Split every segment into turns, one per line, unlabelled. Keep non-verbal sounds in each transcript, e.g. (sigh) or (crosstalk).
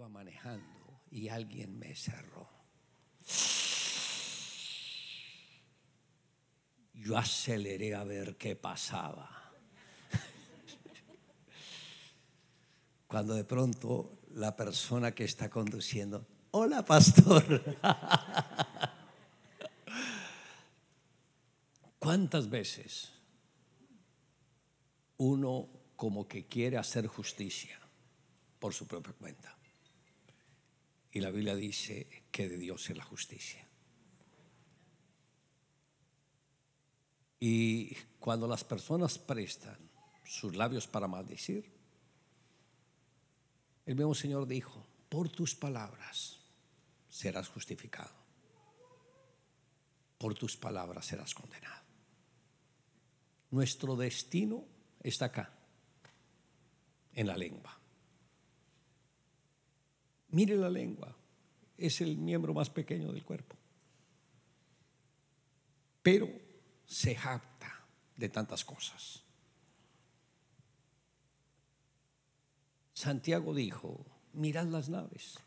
iba manejando y alguien me cerró. Yo aceleré a ver qué pasaba. Cuando de pronto la persona que está conduciendo, hola pastor. ¿Cuántas veces uno como que quiere hacer justicia por su propia cuenta? Y la Biblia dice que de Dios es la justicia. Y cuando las personas prestan sus labios para maldecir, el mismo Señor dijo, por tus palabras serás justificado, por tus palabras serás condenado. Nuestro destino está acá, en la lengua. Mire la lengua, es el miembro más pequeño del cuerpo, pero se jacta de tantas cosas. Santiago dijo, mirad las naves,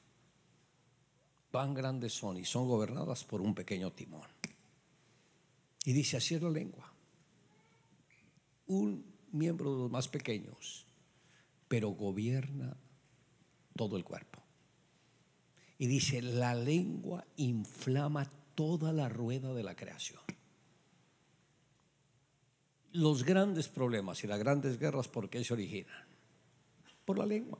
cuán grandes son y son gobernadas por un pequeño timón. Y dice, así es la lengua un miembro de los más pequeños, pero gobierna todo el cuerpo. Y dice, la lengua inflama toda la rueda de la creación. Los grandes problemas y las grandes guerras, ¿por qué se originan? Por la lengua.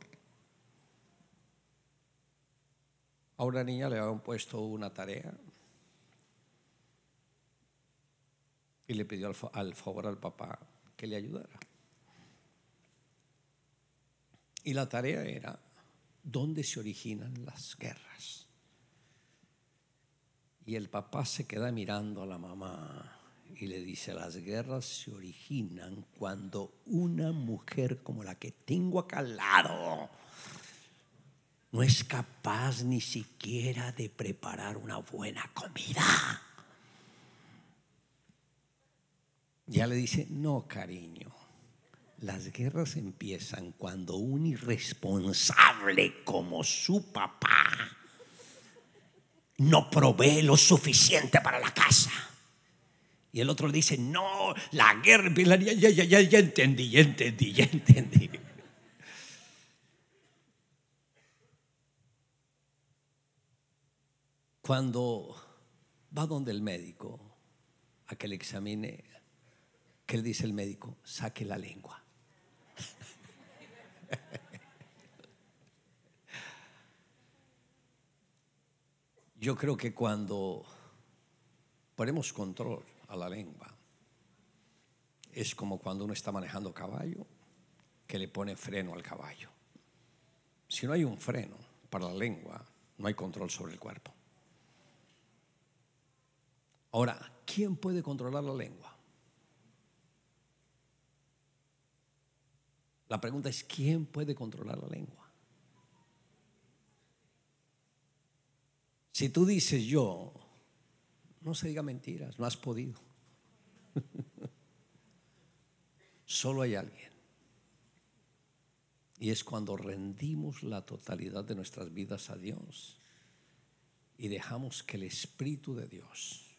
A una niña le habían puesto una tarea y le pidió al, favor al papá que le ayudara. Y la tarea era, ¿dónde se originan las guerras? Y el papá se queda mirando a la mamá y le dice, las guerras se originan cuando una mujer como la que tengo acá al lado no es capaz ni siquiera de preparar una buena comida. Ya le dice, no, cariño, las guerras empiezan cuando un irresponsable como su papá no provee lo suficiente para la casa. Y el otro le dice, no, la guerra, ya, ya, ya, ya entendí, ya entendí, ya entendí. Cuando va donde el médico a que le examine ¿Qué le dice el médico? Saque la lengua. Yo creo que cuando ponemos control a la lengua, es como cuando uno está manejando caballo, que le pone freno al caballo. Si no hay un freno para la lengua, no hay control sobre el cuerpo. Ahora, ¿quién puede controlar la lengua? La pregunta es, ¿quién puede controlar la lengua? Si tú dices yo, no se diga mentiras, no has podido. (laughs) Solo hay alguien. Y es cuando rendimos la totalidad de nuestras vidas a Dios y dejamos que el Espíritu de Dios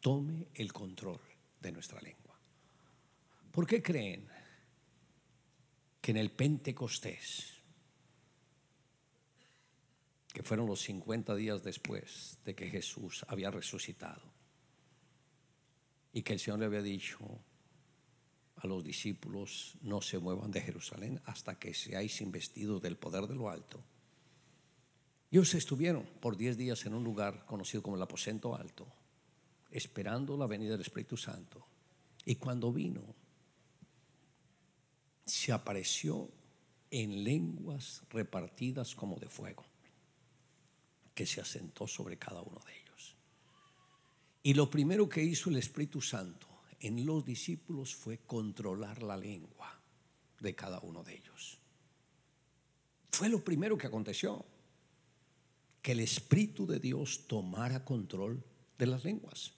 tome el control de nuestra lengua. ¿Por qué creen que en el Pentecostés, que fueron los 50 días después de que Jesús había resucitado, y que el Señor le había dicho a los discípulos, no se muevan de Jerusalén hasta que seáis investidos del poder de lo alto. Ellos estuvieron por 10 días en un lugar conocido como el aposento alto, esperando la venida del Espíritu Santo. Y cuando vino, se apareció en lenguas repartidas como de fuego, que se asentó sobre cada uno de ellos. Y lo primero que hizo el Espíritu Santo en los discípulos fue controlar la lengua de cada uno de ellos. Fue lo primero que aconteció, que el Espíritu de Dios tomara control de las lenguas.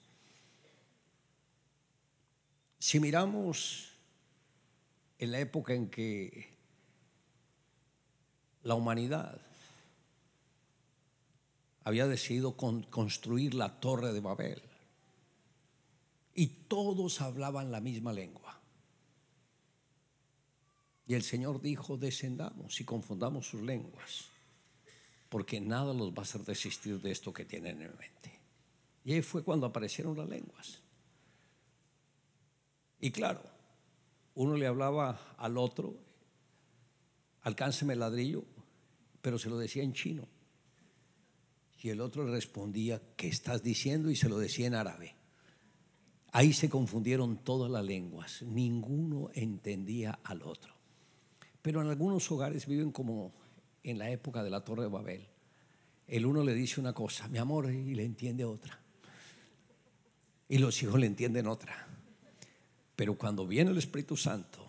Si miramos en la época en que la humanidad había decidido construir la torre de Babel. Y todos hablaban la misma lengua. Y el Señor dijo, descendamos y confundamos sus lenguas, porque nada los va a hacer desistir de esto que tienen en mente. Y ahí fue cuando aparecieron las lenguas. Y claro, uno le hablaba al otro, alcánceme el ladrillo, pero se lo decía en chino. Y el otro respondía, ¿qué estás diciendo? Y se lo decía en árabe. Ahí se confundieron todas las lenguas, ninguno entendía al otro. Pero en algunos hogares viven como en la época de la Torre de Babel. El uno le dice una cosa, mi amor, y le entiende otra. Y los hijos le entienden otra. Pero cuando viene el Espíritu Santo,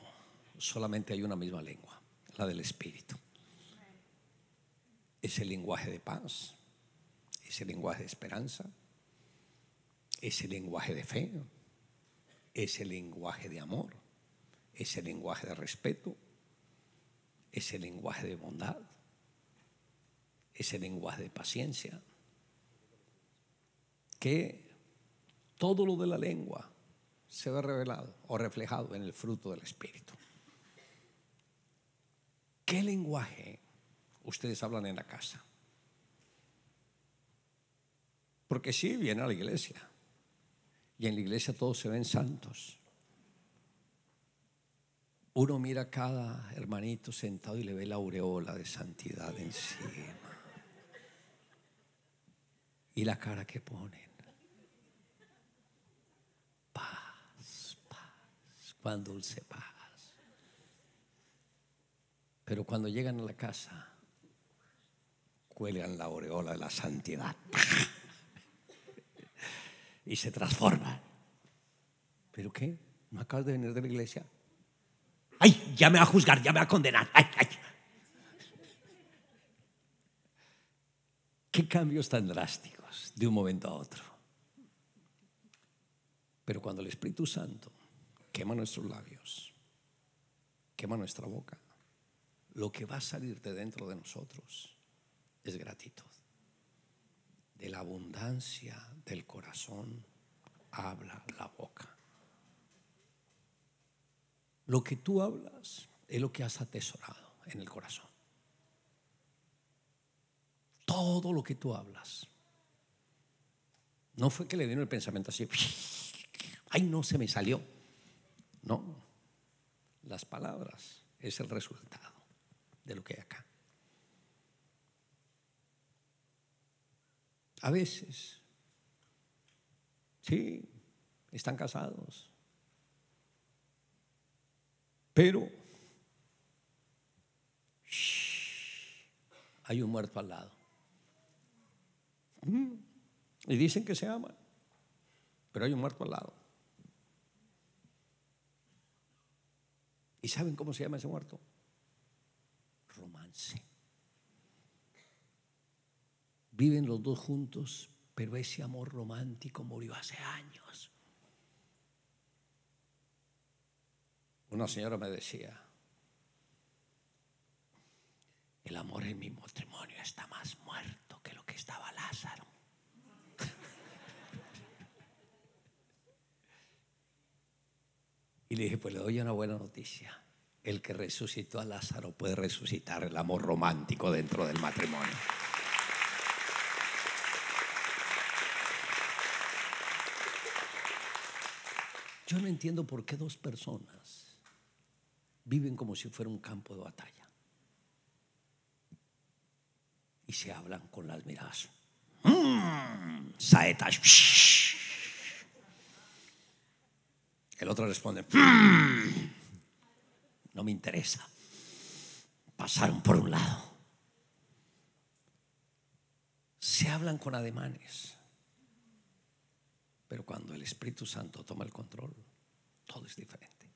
solamente hay una misma lengua, la del Espíritu. Es el lenguaje de paz, es el lenguaje de esperanza, es el lenguaje de fe, es el lenguaje de amor, es el lenguaje de respeto, es el lenguaje de bondad, es el lenguaje de paciencia. Que todo lo de la lengua se ve revelado o reflejado en el fruto del Espíritu. ¿Qué lenguaje ustedes hablan en la casa? Porque sí, viene a la iglesia. Y en la iglesia todos se ven santos. Uno mira a cada hermanito sentado y le ve la aureola de santidad encima. Y la cara que ponen. Paz, paz, cuán dulce paz. Pero cuando llegan a la casa, cuelgan la aureola de la santidad (laughs) y se transforma. ¿Pero qué? ¿No acabas de venir de la iglesia? ¡Ay! Ya me va a juzgar, ya me va a condenar. ¡Ay, ay! ¿Qué cambios tan drásticos de un momento a otro? Pero cuando el Espíritu Santo quema nuestros labios, quema nuestra boca, lo que va a salir de dentro de nosotros es gratitud de la abundancia del corazón habla la boca. Lo que tú hablas es lo que has atesorado en el corazón. Todo lo que tú hablas. No fue que le vino el pensamiento así, (laughs) ay, no se me salió. No, las palabras es el resultado de lo que hay acá. A veces, sí, están casados, pero hay un muerto al lado. Mm, y dicen que se aman, pero hay un muerto al lado. ¿Y saben cómo se llama ese muerto? Romance viven los dos juntos, pero ese amor romántico murió hace años. Una señora me decía, el amor en mi matrimonio está más muerto que lo que estaba Lázaro. Y le dije, pues le doy una buena noticia. El que resucitó a Lázaro puede resucitar el amor romántico dentro del matrimonio. Yo no entiendo por qué dos personas viven como si fuera un campo de batalla y se hablan con las miradas. Mm, saetas. El otro responde, mm, no me interesa. Pasaron por un lado. Se hablan con ademanes. Pero cuando el Espíritu Santo toma el control, todo es diferente.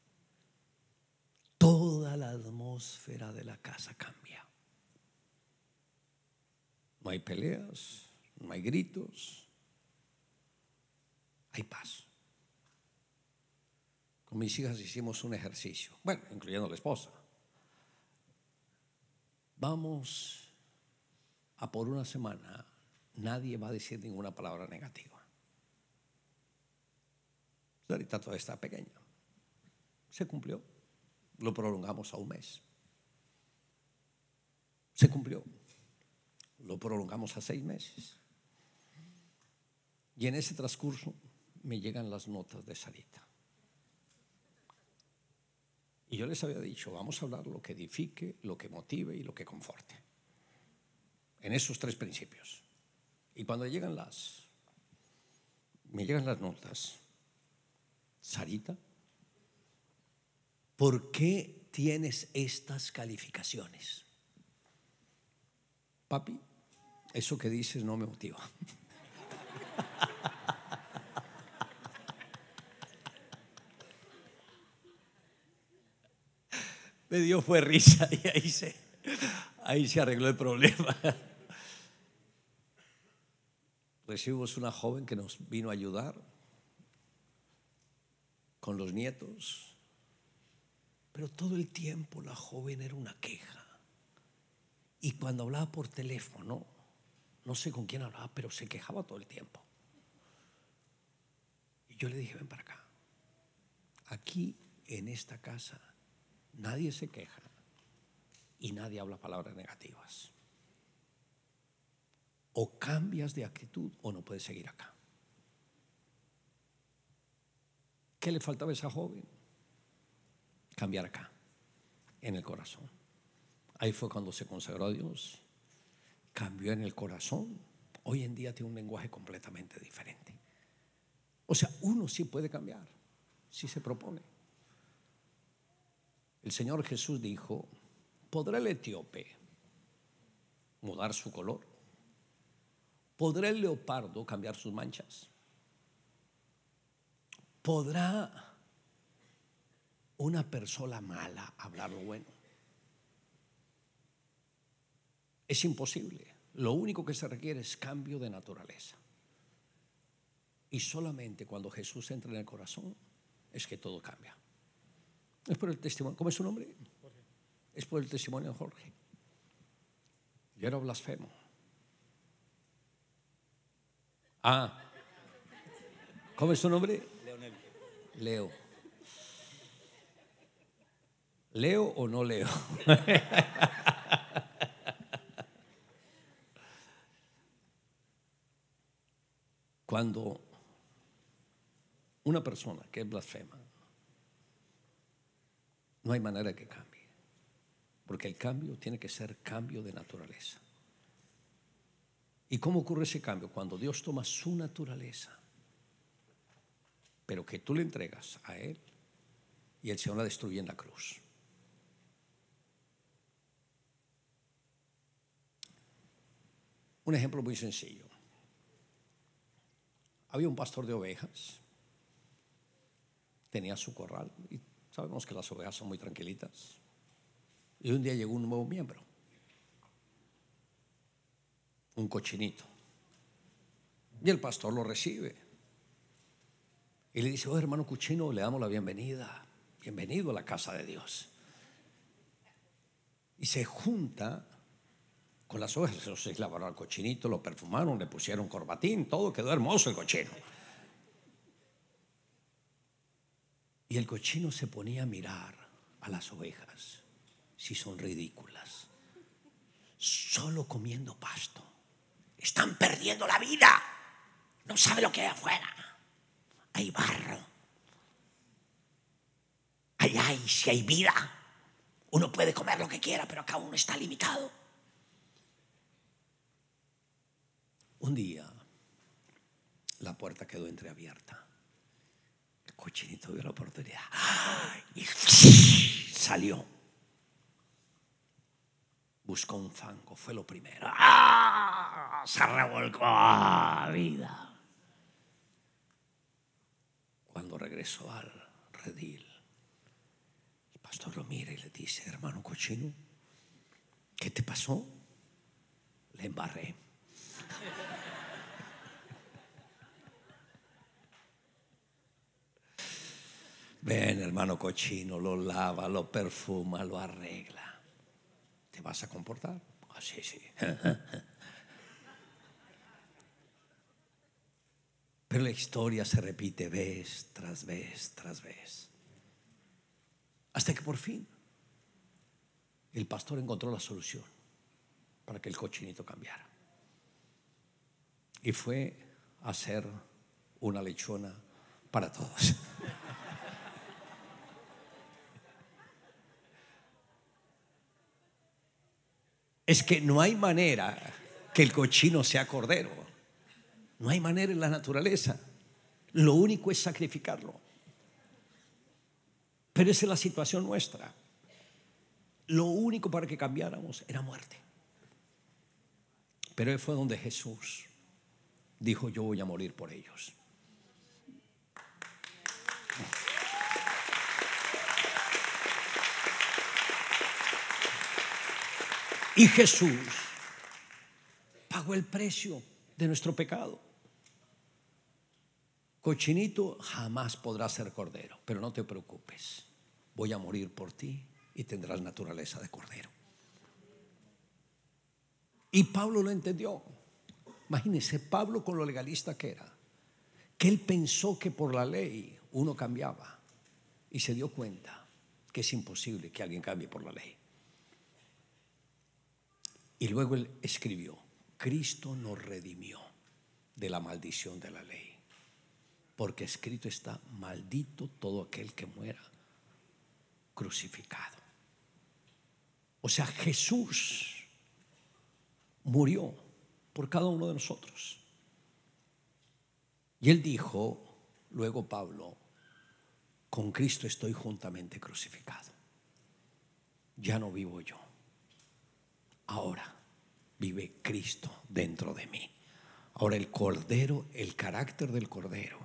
Toda la atmósfera de la casa cambia. No hay peleas, no hay gritos, hay paz. Con mis hijas hicimos un ejercicio, bueno, incluyendo la esposa. Vamos a por una semana nadie va a decir ninguna palabra negativa. Ahorita todavía está pequeña. Se cumplió. Lo prolongamos a un mes. Se cumplió. Lo prolongamos a seis meses. Y en ese transcurso me llegan las notas de Sarita. Y yo les había dicho, vamos a hablar lo que edifique, lo que motive y lo que conforte. En esos tres principios. Y cuando llegan las, me llegan las notas, Sarita, ¿por qué tienes estas calificaciones? Papi, eso que dices no me motiva. (laughs) me dio fue risa y ahí se, ahí se arregló el problema. Recibimos una joven que nos vino a ayudar con los nietos, pero todo el tiempo la joven era una queja. Y cuando hablaba por teléfono, no sé con quién hablaba, pero se quejaba todo el tiempo. Y yo le dije, ven para acá. Aquí en esta casa Nadie se queja y nadie habla palabras negativas. O cambias de actitud o no puedes seguir acá. ¿Qué le faltaba a esa joven? Cambiar acá, en el corazón. Ahí fue cuando se consagró a Dios. Cambió en el corazón. Hoy en día tiene un lenguaje completamente diferente. O sea, uno sí puede cambiar si se propone. El Señor Jesús dijo, ¿podrá el etíope mudar su color? ¿Podrá el leopardo cambiar sus manchas? ¿Podrá una persona mala hablar lo bueno? Es imposible. Lo único que se requiere es cambio de naturaleza. Y solamente cuando Jesús entra en el corazón es que todo cambia. Es por el testimonio. ¿Cómo es su nombre? Es por el testimonio de Jorge. Yo era blasfemo. Ah. ¿Cómo es su nombre? Leonel. Leo. ¿Leo o no leo? (laughs) Cuando una persona que es blasfema no hay manera que cambie. Porque el cambio tiene que ser cambio de naturaleza. ¿Y cómo ocurre ese cambio? Cuando Dios toma su naturaleza, pero que tú le entregas a Él y el Señor la destruye en la cruz. Un ejemplo muy sencillo. Había un pastor de ovejas, tenía su corral y Sabemos que las ovejas son muy tranquilitas. Y un día llegó un nuevo miembro, un cochinito. Y el pastor lo recibe. Y le dice, oh hermano cochino, le damos la bienvenida. Bienvenido a la casa de Dios. Y se junta con las ovejas. Se lavaron al cochinito, lo perfumaron, le pusieron corbatín, todo quedó hermoso el cochino. Y el cochino se ponía a mirar a las ovejas, si son ridículas, solo comiendo pasto. Están perdiendo la vida. No sabe lo que hay afuera. Hay barro. Allá hay, si hay vida, uno puede comer lo que quiera, pero acá uno está limitado. Un día la puerta quedó entreabierta cochinito vio la oportunidad y salió. Buscó un fango, fue lo primero. ¡Ah! Se revolcó a vida. Cuando regresó al redil, el pastor lo mira y le dice, hermano cochino, ¿qué te pasó? Le embarré. Ven, hermano cochino, lo lava, lo perfuma, lo arregla. ¿Te vas a comportar? Ah, sí, sí. (laughs) Pero la historia se repite vez tras vez tras vez. Hasta que por fin el pastor encontró la solución para que el cochinito cambiara. Y fue a hacer una lechona para todos. (laughs) Es que no hay manera que el cochino sea cordero. No hay manera en la naturaleza. Lo único es sacrificarlo. Pero esa es la situación nuestra. Lo único para que cambiáramos era muerte. Pero fue donde Jesús dijo, yo voy a morir por ellos. Y Jesús pagó el precio de nuestro pecado. Cochinito jamás podrá ser cordero, pero no te preocupes. Voy a morir por ti y tendrás naturaleza de cordero. Y Pablo lo entendió. Imagínense, Pablo con lo legalista que era, que él pensó que por la ley uno cambiaba y se dio cuenta que es imposible que alguien cambie por la ley. Y luego él escribió, Cristo nos redimió de la maldición de la ley, porque escrito está, maldito todo aquel que muera crucificado. O sea, Jesús murió por cada uno de nosotros. Y él dijo, luego Pablo, con Cristo estoy juntamente crucificado. Ya no vivo yo ahora vive Cristo dentro de mí. Ahora el cordero, el carácter del cordero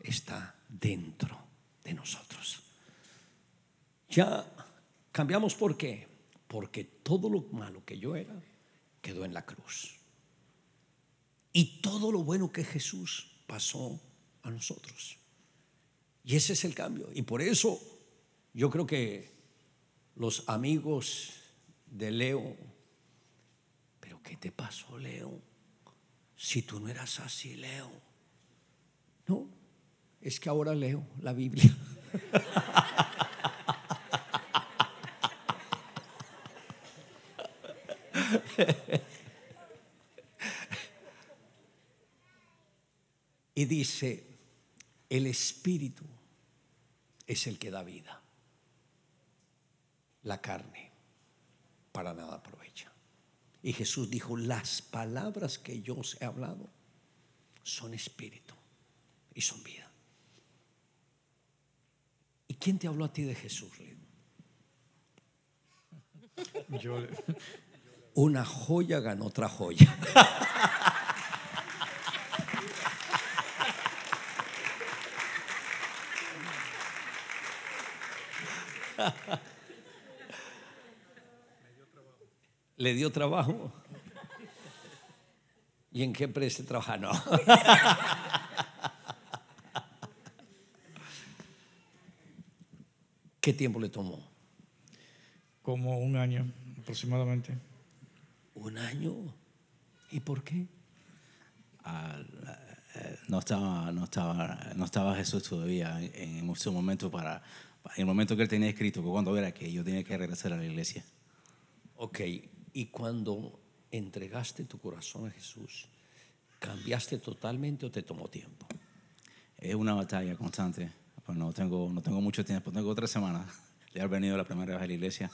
está dentro de nosotros. Ya cambiamos por qué? Porque todo lo malo que yo era quedó en la cruz. Y todo lo bueno que Jesús pasó a nosotros. Y ese es el cambio. Y por eso yo creo que los amigos de Leo. Pero ¿qué te pasó, Leo? Si tú no eras así, Leo. No, es que ahora leo la Biblia. y dice, el Espíritu es el que da vida. La carne para nada aprovecha. Y Jesús dijo, las palabras que yo os he hablado son espíritu y son vida. ¿Y quién te habló a ti de Jesús, (laughs) Yo, Una joya ganó otra joya. (laughs) le dio trabajo. ¿Y en qué empresa trabaja? No. (laughs) ¿Qué tiempo le tomó?
Como un año aproximadamente.
¿Un año? ¿Y por qué?
Eh, no, estaba, no, estaba, no estaba Jesús todavía en, en su momento para, en el momento que él tenía escrito, que cuando era que yo tenía que regresar a la iglesia.
Ok, y cuando entregaste tu corazón a Jesús, ¿cambiaste totalmente o te tomó tiempo?
Es una batalla constante. Pues no tengo, no tengo mucho tiempo, tengo tres semanas de haber venido la primera vez a la iglesia,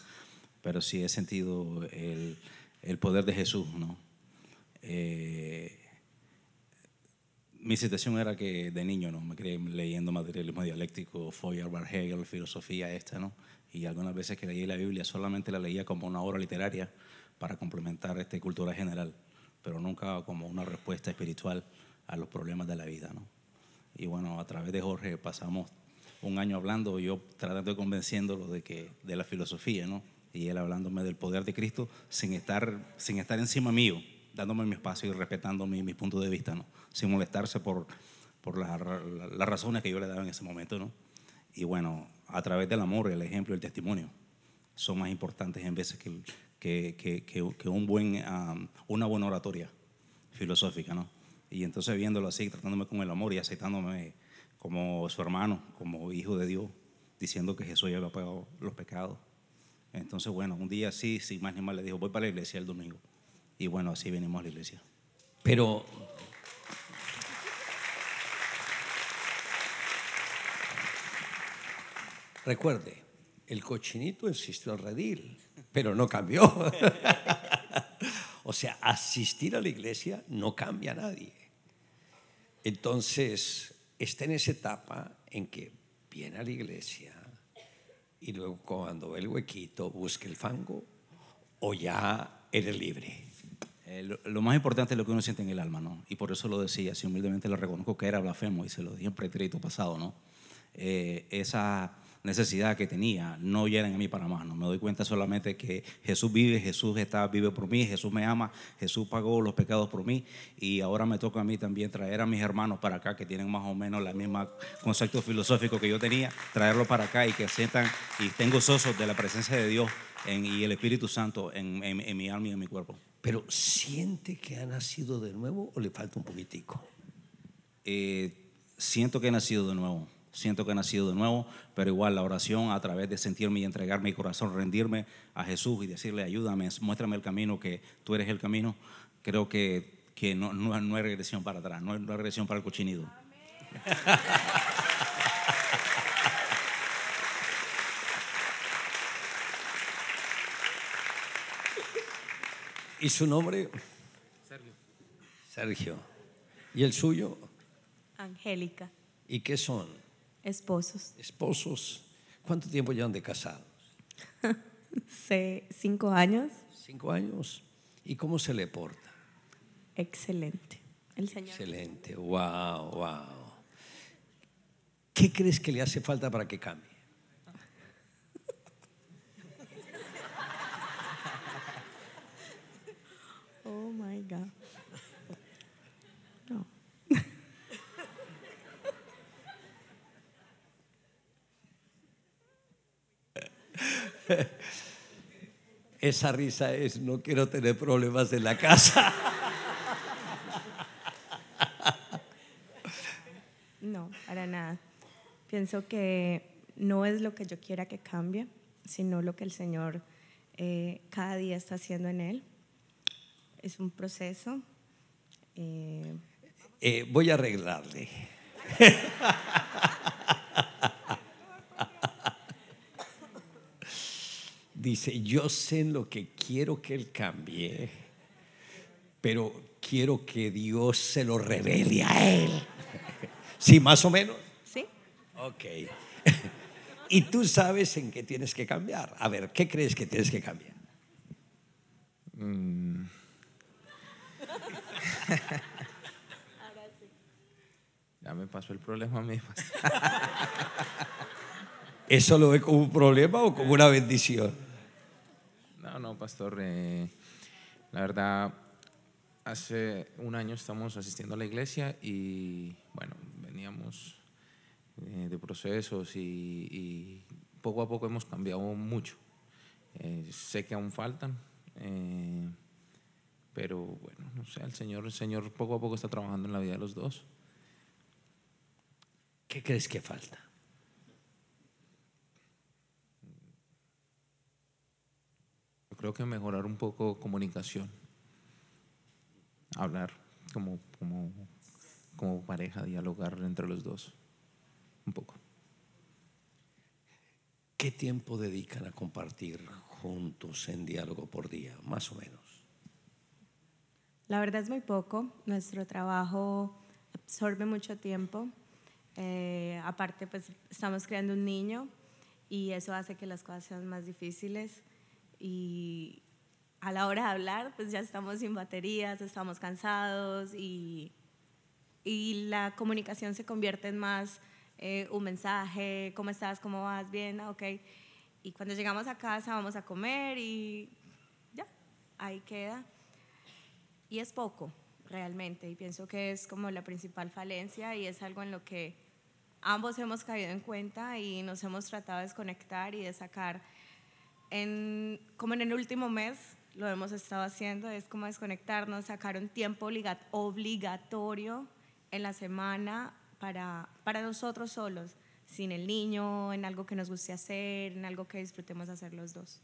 pero sí he sentido el, el poder de Jesús. ¿no? Eh, mi situación era que de niño no me quedé leyendo materialismo dialéctico, Feuerbach, Hegel, filosofía esta, ¿no? Y algunas veces que leí la Biblia solamente la leía como una obra literaria para complementar esta cultura general, pero nunca como una respuesta espiritual a los problemas de la vida. ¿no? Y bueno, a través de Jorge pasamos un año hablando, yo tratando de convenciéndolo de, que, de la filosofía, ¿no? y él hablándome del poder de Cristo sin estar, sin estar encima mío, dándome mi espacio y respetando mi, mi punto de vista, ¿no? sin molestarse por, por las razones que yo le daba en ese momento. ¿no? Y bueno, a través del amor, el ejemplo el testimonio son más importantes en veces que, que, que, que un buen, una buena oratoria filosófica, ¿no? Y entonces viéndolo así, tratándome con el amor y aceptándome como su hermano, como hijo de Dios, diciendo que Jesús ya había pagado los pecados. Entonces, bueno, un día sí, sin más ni más, le dijo, voy para la iglesia el domingo. Y bueno, así venimos a la iglesia.
Pero recuerde, el cochinito insistió en redil, pero no cambió. (laughs) o sea, asistir a la iglesia no cambia a nadie. Entonces, está en esa etapa en que viene a la iglesia y luego cuando ve el huequito busca el fango o ya eres libre.
Eh, lo, más importante es lo que uno siente en el alma, ¿no? Y por eso lo decía, si humildemente lo reconozco que era blasfemo y se lo dije en pretérito pasado, ¿no? Eh, esa necesidad que tenía no llegan a mí para más, ¿no? Me doy cuenta solamente que Jesús vive, Jesús está, vive por mí, Jesús me ama, Jesús pagó los pecados por mí y ahora me toca a mí también traer a mis hermanos para acá que tienen más o menos la misma concepto filosófico que yo tenía, traerlos para acá y que sientan y estén gozosos de la presencia de Dios en- y el Espíritu Santo en, en- en mi alma y en mi cuerpo.
Pero siente que ha nacido de nuevo o le falta un poquitico.
Eh, siento que he nacido de nuevo, siento que he nacido de nuevo, pero igual la oración a través de sentirme y entregar mi corazón, rendirme a Jesús y decirle, ayúdame, muéstrame el camino, que tú eres el camino, creo que, que no, no, no hay regresión para atrás, no hay, no hay regresión para el cochinido.
¿Y su nombre?
Sergio.
Sergio. ¿Y el suyo?
Angélica,
¿Y qué son?
Esposos.
¿Esposos? ¿Cuánto tiempo llevan de casados? (laughs)
Cinco años,
¿Cinco años? ¿Y cómo se le porta?
excelente. El Señor.
Excelente, wow, wow. ¿Qué crees que le hace falta para que cambie? (laughs)
Oh my God. (laughs)
Esa risa es, no quiero tener problemas en la casa. (laughs)
No, para nada. Pienso que no es lo que yo quiera que cambie, sino lo que el Señor eh, cada día está haciendo en él. Es un proceso. eh,
Eh, voy a arreglarle. (laughs) Dice, yo sé en lo que quiero que él cambie, pero quiero que Dios se lo revele a él. (laughs) Sí, más o menos.
¿Sí?
Ok. (laughs) y tú sabes en qué tienes que cambiar. A ver, ¿qué crees que tienes que cambiar? (laughs)
Ya me pasó el problema a mí.
¿Eso lo ve como un problema o como una bendición?
No, no, pastor. eh, la verdad, hace un año estamos asistiendo a la iglesia y, bueno, veníamos eh, de procesos y, poco a poco hemos cambiado mucho. Eh, sé que aún faltan, pero bueno, no sé, el Señor, el Señor poco a poco está trabajando en la vida de los dos.
¿Qué crees que falta?
Creo que mejorar un poco comunicación, hablar como, como, como pareja, dialogar entre los dos, un poco.
¿Qué tiempo dedican a compartir juntos en diálogo por día, más o menos?
La verdad es muy poco. Nuestro trabajo absorbe mucho tiempo. Eh, aparte, pues estamos creando un niño y eso hace que las cosas sean más difíciles. Y a la hora de hablar, pues ya estamos sin baterías, estamos cansados y, y la comunicación se convierte en más eh, un mensaje, ¿cómo estás? ¿Cómo vas? Bien, Ah, ok. Y cuando llegamos a casa vamos a comer y ya, ahí queda. Y es poco, realmente, y pienso que es como la principal falencia y es algo en lo que ambos hemos caído en cuenta y nos hemos tratado de desconectar y de sacar, en, como en el último mes, lo hemos estado haciendo, es como desconectarnos, sacar un tiempo obliga- obligatorio en la semana para, para nosotros solos, sin el niño, en algo que nos guste hacer, en algo que disfrutemos hacer los dos.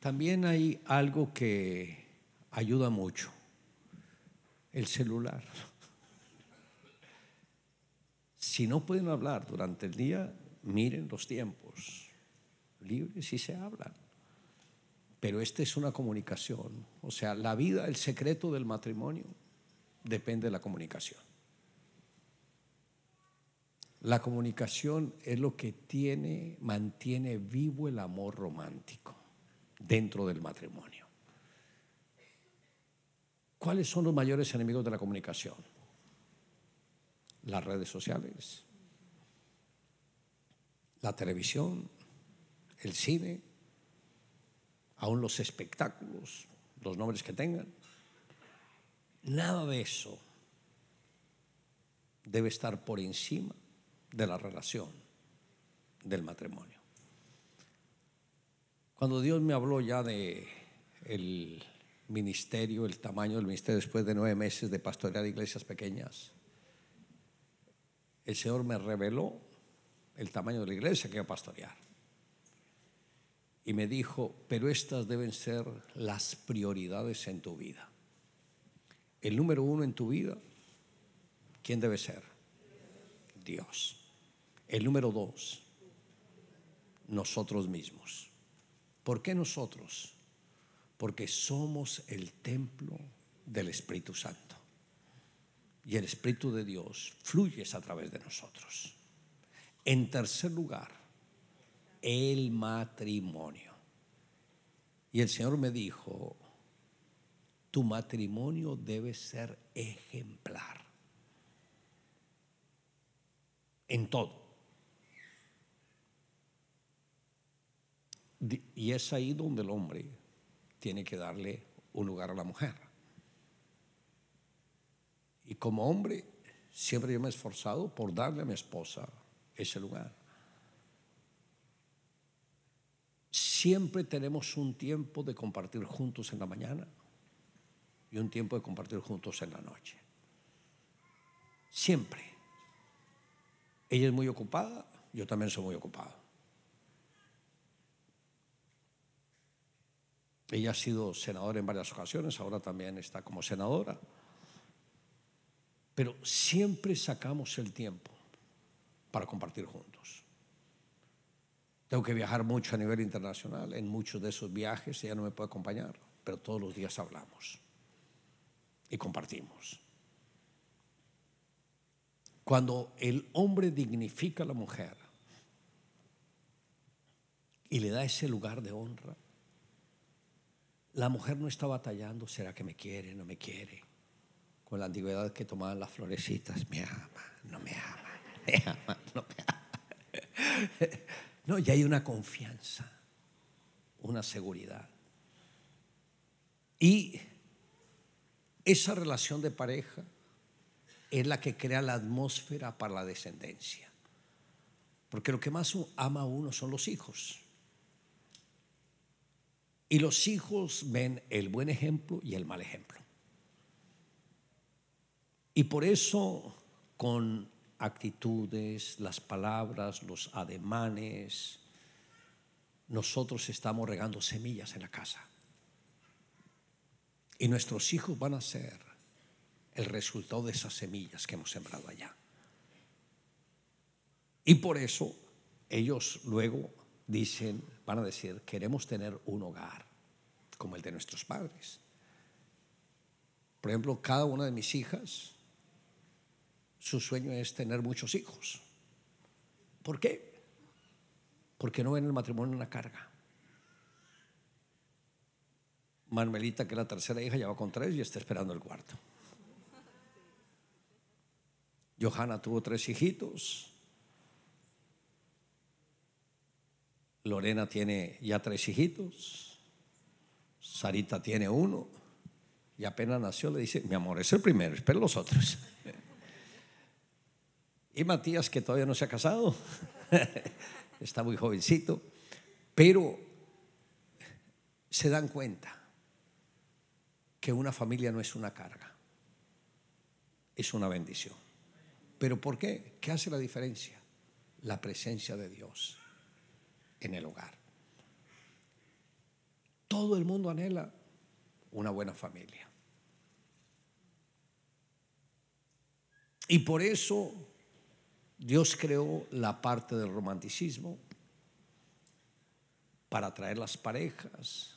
También hay algo que ayuda mucho, el celular. Si no pueden hablar durante el día, miren los tiempos libres y se hablan. Pero esta es una comunicación. O sea, la vida, el secreto del matrimonio depende de la comunicación. La comunicación es lo que tiene, mantiene vivo el amor romántico dentro del matrimonio. ¿Cuáles son los mayores enemigos de la comunicación? Las redes sociales, la televisión, el cine, aún los espectáculos, los nombres que tengan. Nada de eso debe estar por encima de la relación del matrimonio. Cuando Dios me habló ya de el ministerio, el tamaño del ministerio después de nueve meses de pastorear iglesias pequeñas, el Señor me reveló el tamaño de la iglesia que iba a pastorear. Y me dijo, pero estas deben ser las prioridades en tu vida. El número uno en tu vida, ¿quién debe ser? Dios. El número dos, nosotros mismos. ¿Por qué nosotros? Porque somos el templo del Espíritu Santo. Y el Espíritu de Dios fluye a través de nosotros. En tercer lugar, el matrimonio. Y el Señor me dijo, tu matrimonio debe ser ejemplar. En todo. Y es ahí donde el hombre tiene que darle un lugar a la mujer. Y como hombre, siempre yo me he esforzado por darle a mi esposa ese lugar. Siempre tenemos un tiempo de compartir juntos en la mañana y un tiempo de compartir juntos en la noche. Siempre. Ella es muy ocupada, yo también soy muy ocupado. Ella ha sido senadora en varias ocasiones, ahora también está como senadora. Pero siempre sacamos el tiempo para compartir juntos. Tengo que viajar mucho a nivel internacional. En muchos de esos viajes ella no me puede acompañar, pero todos los días hablamos y compartimos. Cuando el hombre dignifica a la mujer y le da ese lugar de honra, la mujer no está batallando, ¿será que me quiere, no me quiere? Con la antigüedad que tomaban las florecitas, me ama, no me ama, (laughs) me ama, no me ama. No, ya hay una confianza, una seguridad. Y esa relación de pareja es la que crea la atmósfera para la descendencia. Porque lo que más ama uno son los hijos. Y los hijos ven el buen ejemplo y el mal ejemplo. Y por eso con actitudes, las palabras, los ademanes, nosotros estamos regando semillas en la casa. Y nuestros hijos van a ser el resultado de esas semillas que hemos sembrado allá. Y por eso ellos luego dicen, van a decir, queremos tener un hogar como el de nuestros padres. Por ejemplo, cada una de mis hijas, su sueño es tener muchos hijos. ¿Por qué? Porque no ven el matrimonio una carga. Manuelita, que es la tercera hija, ya va con tres y está esperando el cuarto. Johanna tuvo tres hijitos. Lorena tiene ya tres hijitos. Sarita tiene uno. Y apenas nació le dice, mi amor, es el primero, espera los otros. Y Matías, que todavía no se ha casado, (laughs) está muy jovencito, pero se dan cuenta que una familia no es una carga, es una bendición. ¿Pero por qué? ¿Qué hace la diferencia? La presencia de Dios en el hogar. Todo el mundo anhela una buena familia. Y por eso Dios creó la parte del romanticismo para atraer las parejas.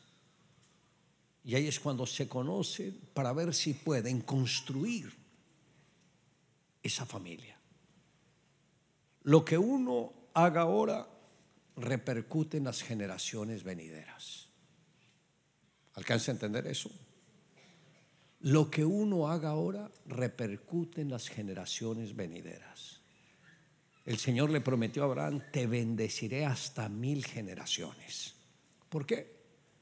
Y ahí es cuando se conocen para ver si pueden construir esa familia. Lo que uno haga ahora repercute en las generaciones venideras. ¿Alcanza a entender eso? Lo que uno haga ahora repercute en las generaciones venideras. El Señor le prometió a Abraham, te bendeciré hasta mil generaciones. ¿Por qué?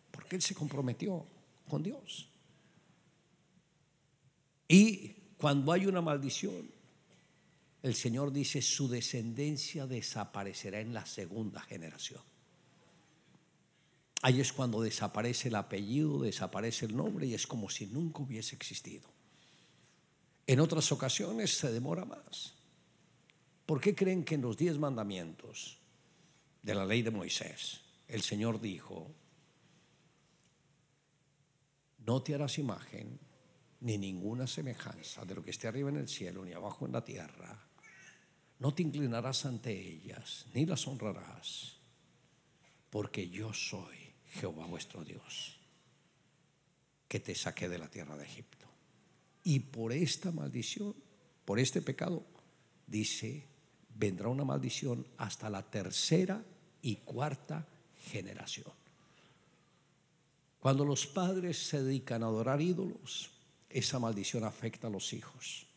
Porque Él se comprometió con Dios. Y cuando hay una maldición, el Señor dice, su descendencia desaparecerá en la segunda generación. Ahí es cuando desaparece el apellido, desaparece el nombre y es como si nunca hubiese existido. En otras ocasiones se demora más. ¿Por qué creen que en los diez mandamientos de la ley de Moisés el Señor dijo, no te harás imagen ni ninguna semejanza de lo que esté arriba en el cielo ni abajo en la tierra? No te inclinarás ante ellas, ni las honrarás, porque yo soy Jehová vuestro Dios, que te saqué de la tierra de Egipto. Y por esta maldición, por este pecado, dice, vendrá una maldición hasta la tercera y cuarta generación. Cuando los padres se dedican a adorar ídolos, esa maldición afecta a los hijos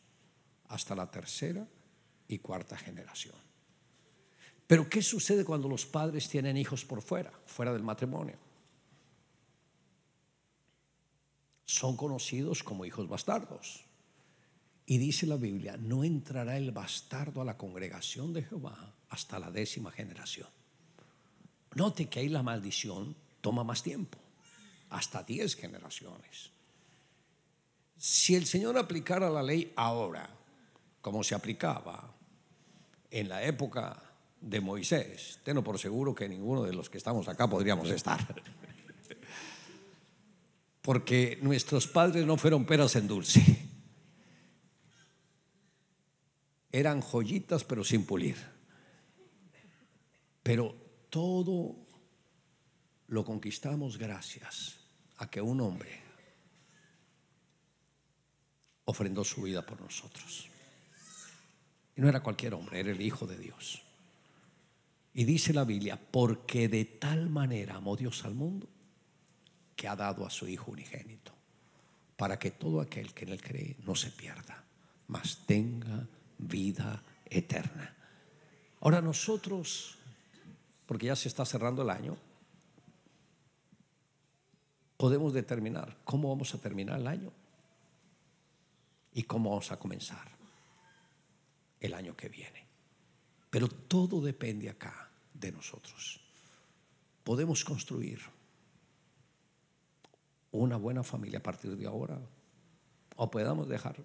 hasta la tercera y cuarta generación. Pero ¿qué sucede cuando los padres tienen hijos por fuera, fuera del matrimonio? Son conocidos como hijos bastardos. Y dice la Biblia, no entrará el bastardo a la congregación de Jehová hasta la décima generación. Note que ahí la maldición toma más tiempo, hasta diez generaciones. Si el Señor aplicara la ley ahora, como se aplicaba en la época de Moisés, tengo por seguro que ninguno de los que estamos acá podríamos estar. (laughs) Porque nuestros padres no fueron peras en dulce. Eran joyitas pero sin pulir. Pero todo lo conquistamos gracias a que un hombre ofrendó su vida por nosotros. Y no era cualquier hombre, era el Hijo de Dios. Y dice la Biblia, porque de tal manera amó Dios al mundo que ha dado a su Hijo unigénito, para que todo aquel que en él cree no se pierda, mas tenga vida eterna. Ahora nosotros, porque ya se está cerrando el año, podemos determinar cómo vamos a terminar el año y cómo vamos a comenzar el año que viene. Pero todo depende acá de nosotros. Podemos construir una buena familia a partir de ahora o podamos dejar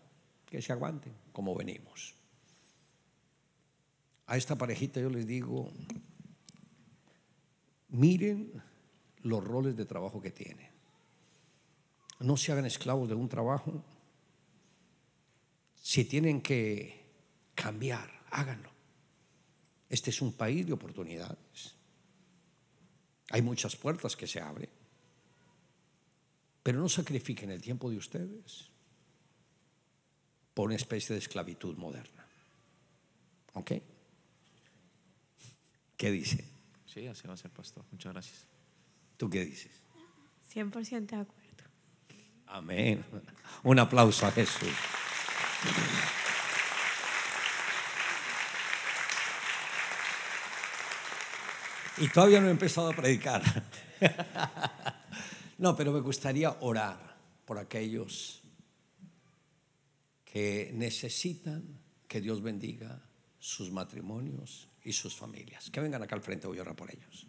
que se aguanten como venimos. A esta parejita yo les digo, miren los roles de trabajo que tienen. No se hagan esclavos de un trabajo. Si tienen que cambiar, háganlo. Este es un país de oportunidades. Hay muchas puertas que se abren. Pero no sacrifiquen el tiempo de ustedes por una especie de esclavitud moderna. ¿Ok? ¿Qué dice?
Sí, así va a ser, pastor. Muchas gracias.
¿Tú qué dices?
100% de acuerdo.
Amén. Un aplauso a Jesús. Y todavía no he empezado a predicar. (laughs) No, pero me gustaría orar por aquellos que necesitan que Dios bendiga sus matrimonios y sus familias. Que vengan acá al frente, voy a orar por ellos.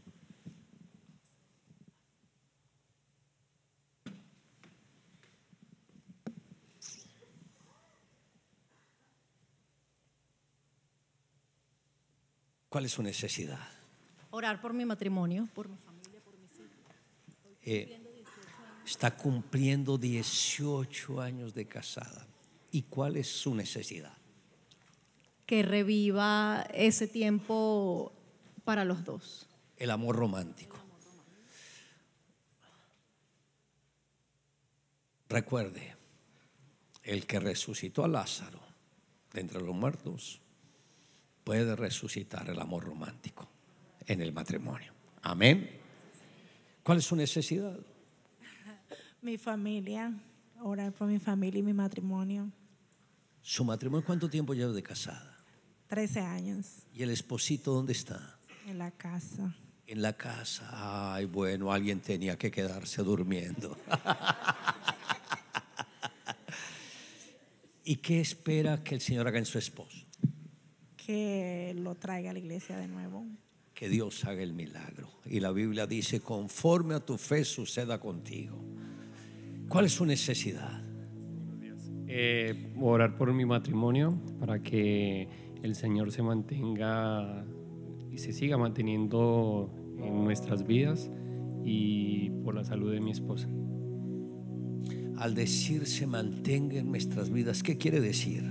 ¿Cuál es su necesidad?
Orar por mi matrimonio, por mi familia, por mis hijos.
Eh, está cumpliendo 18 años de casada. ¿Y cuál es su necesidad?
Que reviva ese tiempo para los dos.
El amor romántico. Recuerde, el que resucitó a Lázaro de entre los muertos puede resucitar el amor romántico en el matrimonio. Amén. ¿Cuál es su necesidad?
Mi familia, orar por mi familia y mi matrimonio.
¿Su matrimonio cuánto tiempo lleva de casada?
13 años
¿Y el esposito dónde está?
en la casa.
En la casa. Ay, bueno, alguien tenía que quedarse durmiendo. (laughs) ¿Y qué espera que el Señor haga en su esposo?
Que lo traiga a la iglesia de nuevo.
Que Dios haga el milagro. Y la Biblia dice, conforme a tu fe suceda contigo. ¿Cuál es su necesidad?
Eh, orar por mi matrimonio para que el Señor se mantenga y se siga manteniendo en nuestras vidas y por la salud de mi esposa.
Al decir se mantenga en nuestras vidas, ¿qué quiere decir?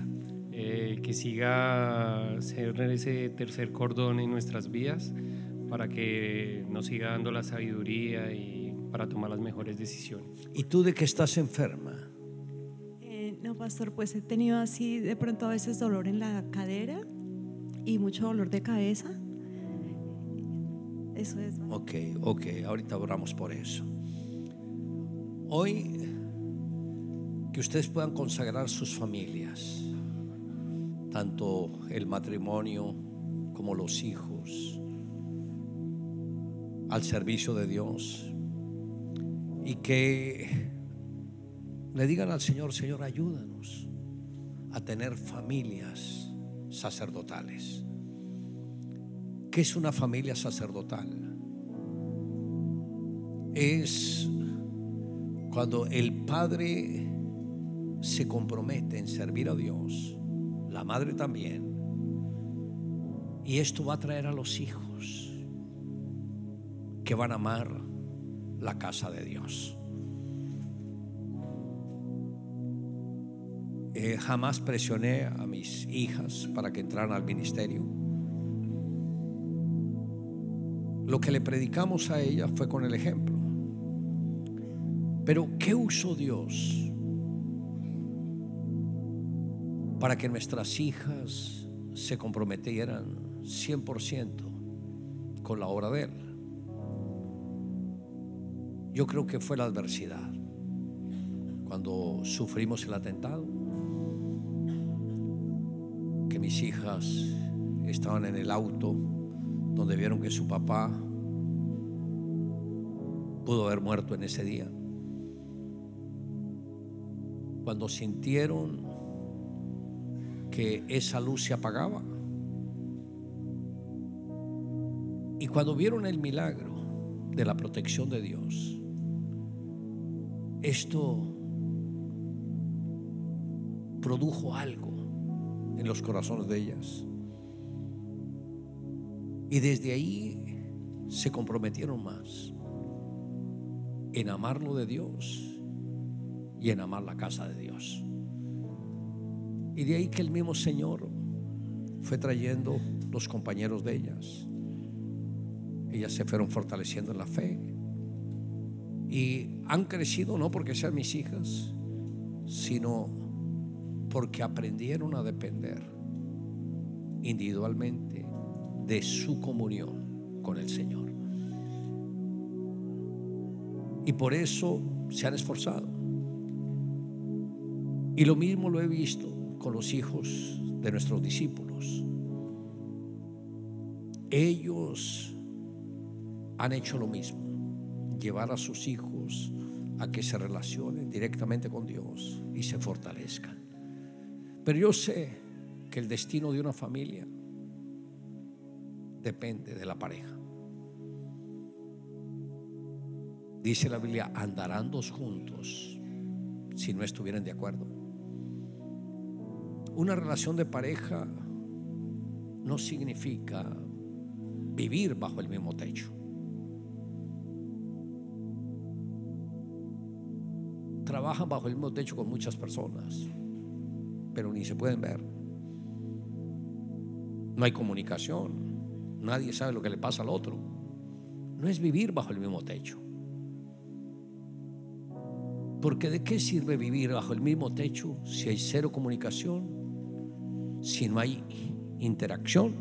Eh, que siga ser ese tercer cordón en nuestras vidas para que nos siga dando la sabiduría y para tomar las mejores decisiones.
¿Y tú de qué estás enferma?
Pastor, pues he tenido así de pronto a veces dolor en la cadera y mucho dolor de cabeza. Eso es.
Ok, ok, ahorita oramos por eso. Hoy que ustedes puedan consagrar sus familias, tanto el matrimonio como los hijos, al servicio de Dios y que le digan al Señor, Señor, ayúdanos a tener familias sacerdotales. ¿Qué es una familia sacerdotal? Es cuando el padre se compromete en servir a Dios, la madre también, y esto va a traer a los hijos que van a amar la casa de Dios. Eh, jamás presioné a mis hijas para que entraran al ministerio. Lo que le predicamos a ellas fue con el ejemplo. Pero ¿qué usó Dios para que nuestras hijas se comprometieran 100% con la obra de Él? Yo creo que fue la adversidad. Cuando sufrimos el atentado, mis hijas estaban en el auto donde vieron que su papá pudo haber muerto en ese día. Cuando sintieron que esa luz se apagaba. Y cuando vieron el milagro de la protección de Dios, esto produjo algo en los corazones de ellas. Y desde ahí se comprometieron más en amar lo de Dios y en amar la casa de Dios. Y de ahí que el mismo Señor fue trayendo los compañeros de ellas. Ellas se fueron fortaleciendo en la fe. Y han crecido no porque sean mis hijas, sino porque aprendieron a depender individualmente de su comunión con el Señor. Y por eso se han esforzado. Y lo mismo lo he visto con los hijos de nuestros discípulos. Ellos han hecho lo mismo, llevar a sus hijos a que se relacionen directamente con Dios y se fortalezcan. Pero yo sé que el destino de una familia depende de la pareja. Dice la Biblia, andarán dos juntos si no estuvieran de acuerdo. Una relación de pareja no significa vivir bajo el mismo techo. Trabajan bajo el mismo techo con muchas personas, pero ni se pueden ver. No hay comunicación, nadie sabe lo que le pasa al otro. No es vivir bajo el mismo techo. Porque ¿de qué sirve vivir bajo el mismo techo si hay cero comunicación, si no hay interacción?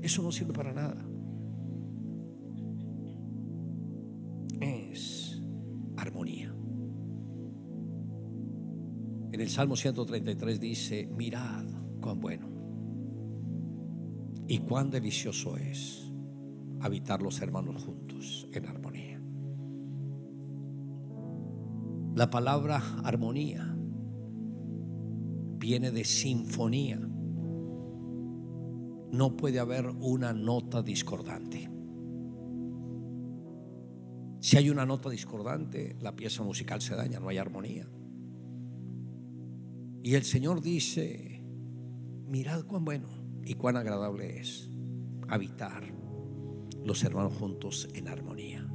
Eso no sirve para nada. El Salmo 133 dice, mirad cuán bueno y cuán delicioso es habitar los hermanos juntos en armonía. La palabra armonía viene de sinfonía. No puede haber una nota discordante. Si hay una nota discordante, la pieza musical se daña, no hay armonía. Y el Señor dice, mirad cuán bueno y cuán agradable es habitar los hermanos juntos en armonía.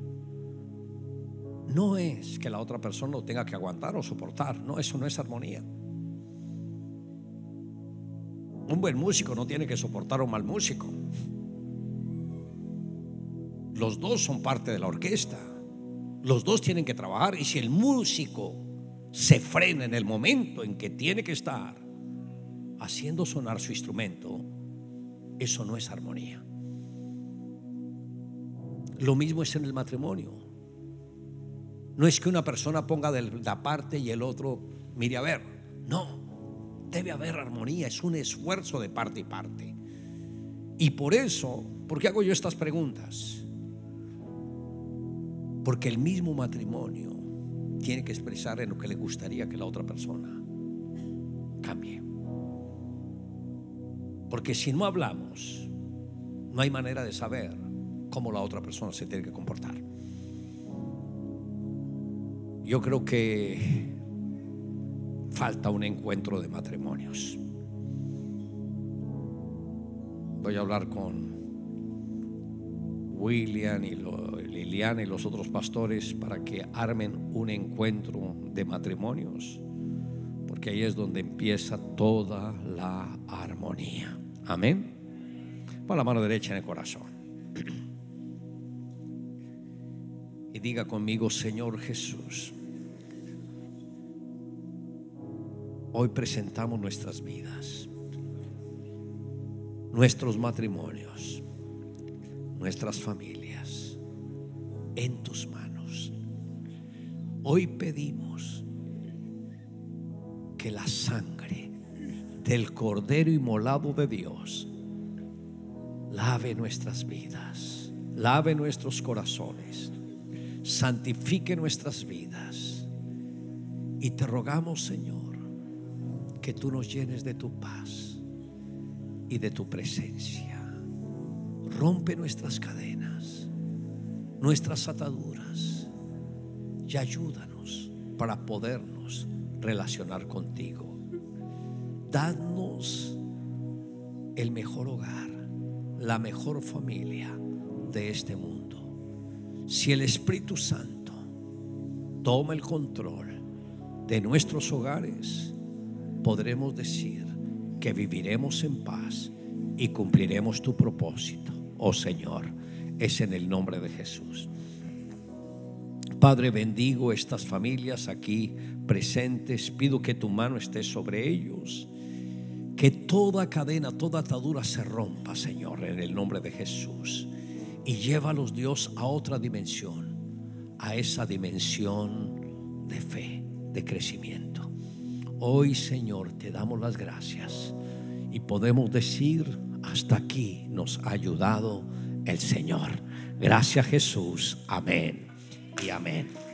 No es que la otra persona lo tenga que aguantar o soportar, no, eso no es armonía. Un buen músico no tiene que soportar a un mal músico. Los dos son parte de la orquesta. Los dos tienen que trabajar y si el músico se frena en el momento en que tiene que estar haciendo sonar su instrumento, eso no es armonía. Lo mismo es en el matrimonio. No es que una persona ponga de la parte y el otro mire a ver. No, debe haber armonía, es un esfuerzo de parte y parte. Y por eso, ¿por qué hago yo estas preguntas? Porque el mismo matrimonio tiene que expresar en lo que le gustaría que la otra persona cambie. Porque si no hablamos, no hay manera de saber cómo la otra persona se tiene que comportar. Yo creo que falta un encuentro de matrimonios. Voy a hablar con William y Liliana y los otros pastores para que armen un encuentro de matrimonios, porque ahí es donde empieza toda la armonía. Amén. Pon la mano derecha en el corazón. (clears throat) Y diga conmigo, Señor Jesús, hoy presentamos nuestras vidas, nuestros matrimonios, nuestras familias en tus manos. Hoy pedimos que la sangre del Cordero Inmolado de Dios lave nuestras vidas, lave nuestros corazones, santifique nuestras vidas. Y te rogamos, Señor, que tú nos llenes de tu paz y de tu presencia. Rompe nuestras cadenas, nuestras ataduras y ayúdanos para podernos relacionar contigo. Dadnos el mejor hogar, la mejor familia de este mundo. Si el Espíritu Santo toma el control de nuestros hogares, podremos decir que viviremos en paz y cumpliremos tu propósito, oh Señor. Es en el nombre de Jesús. Padre, bendigo estas familias aquí presentes. Pido que tu mano esté sobre ellos. Que toda cadena, toda atadura se rompa, Señor, en el nombre de Jesús. Y llévalos, Dios, a otra dimensión. A esa dimensión de fe, de crecimiento. Hoy, Señor, te damos las gracias. Y podemos decir, hasta aquí nos ha ayudado el Señor. Gracias Jesús. Amén y amén.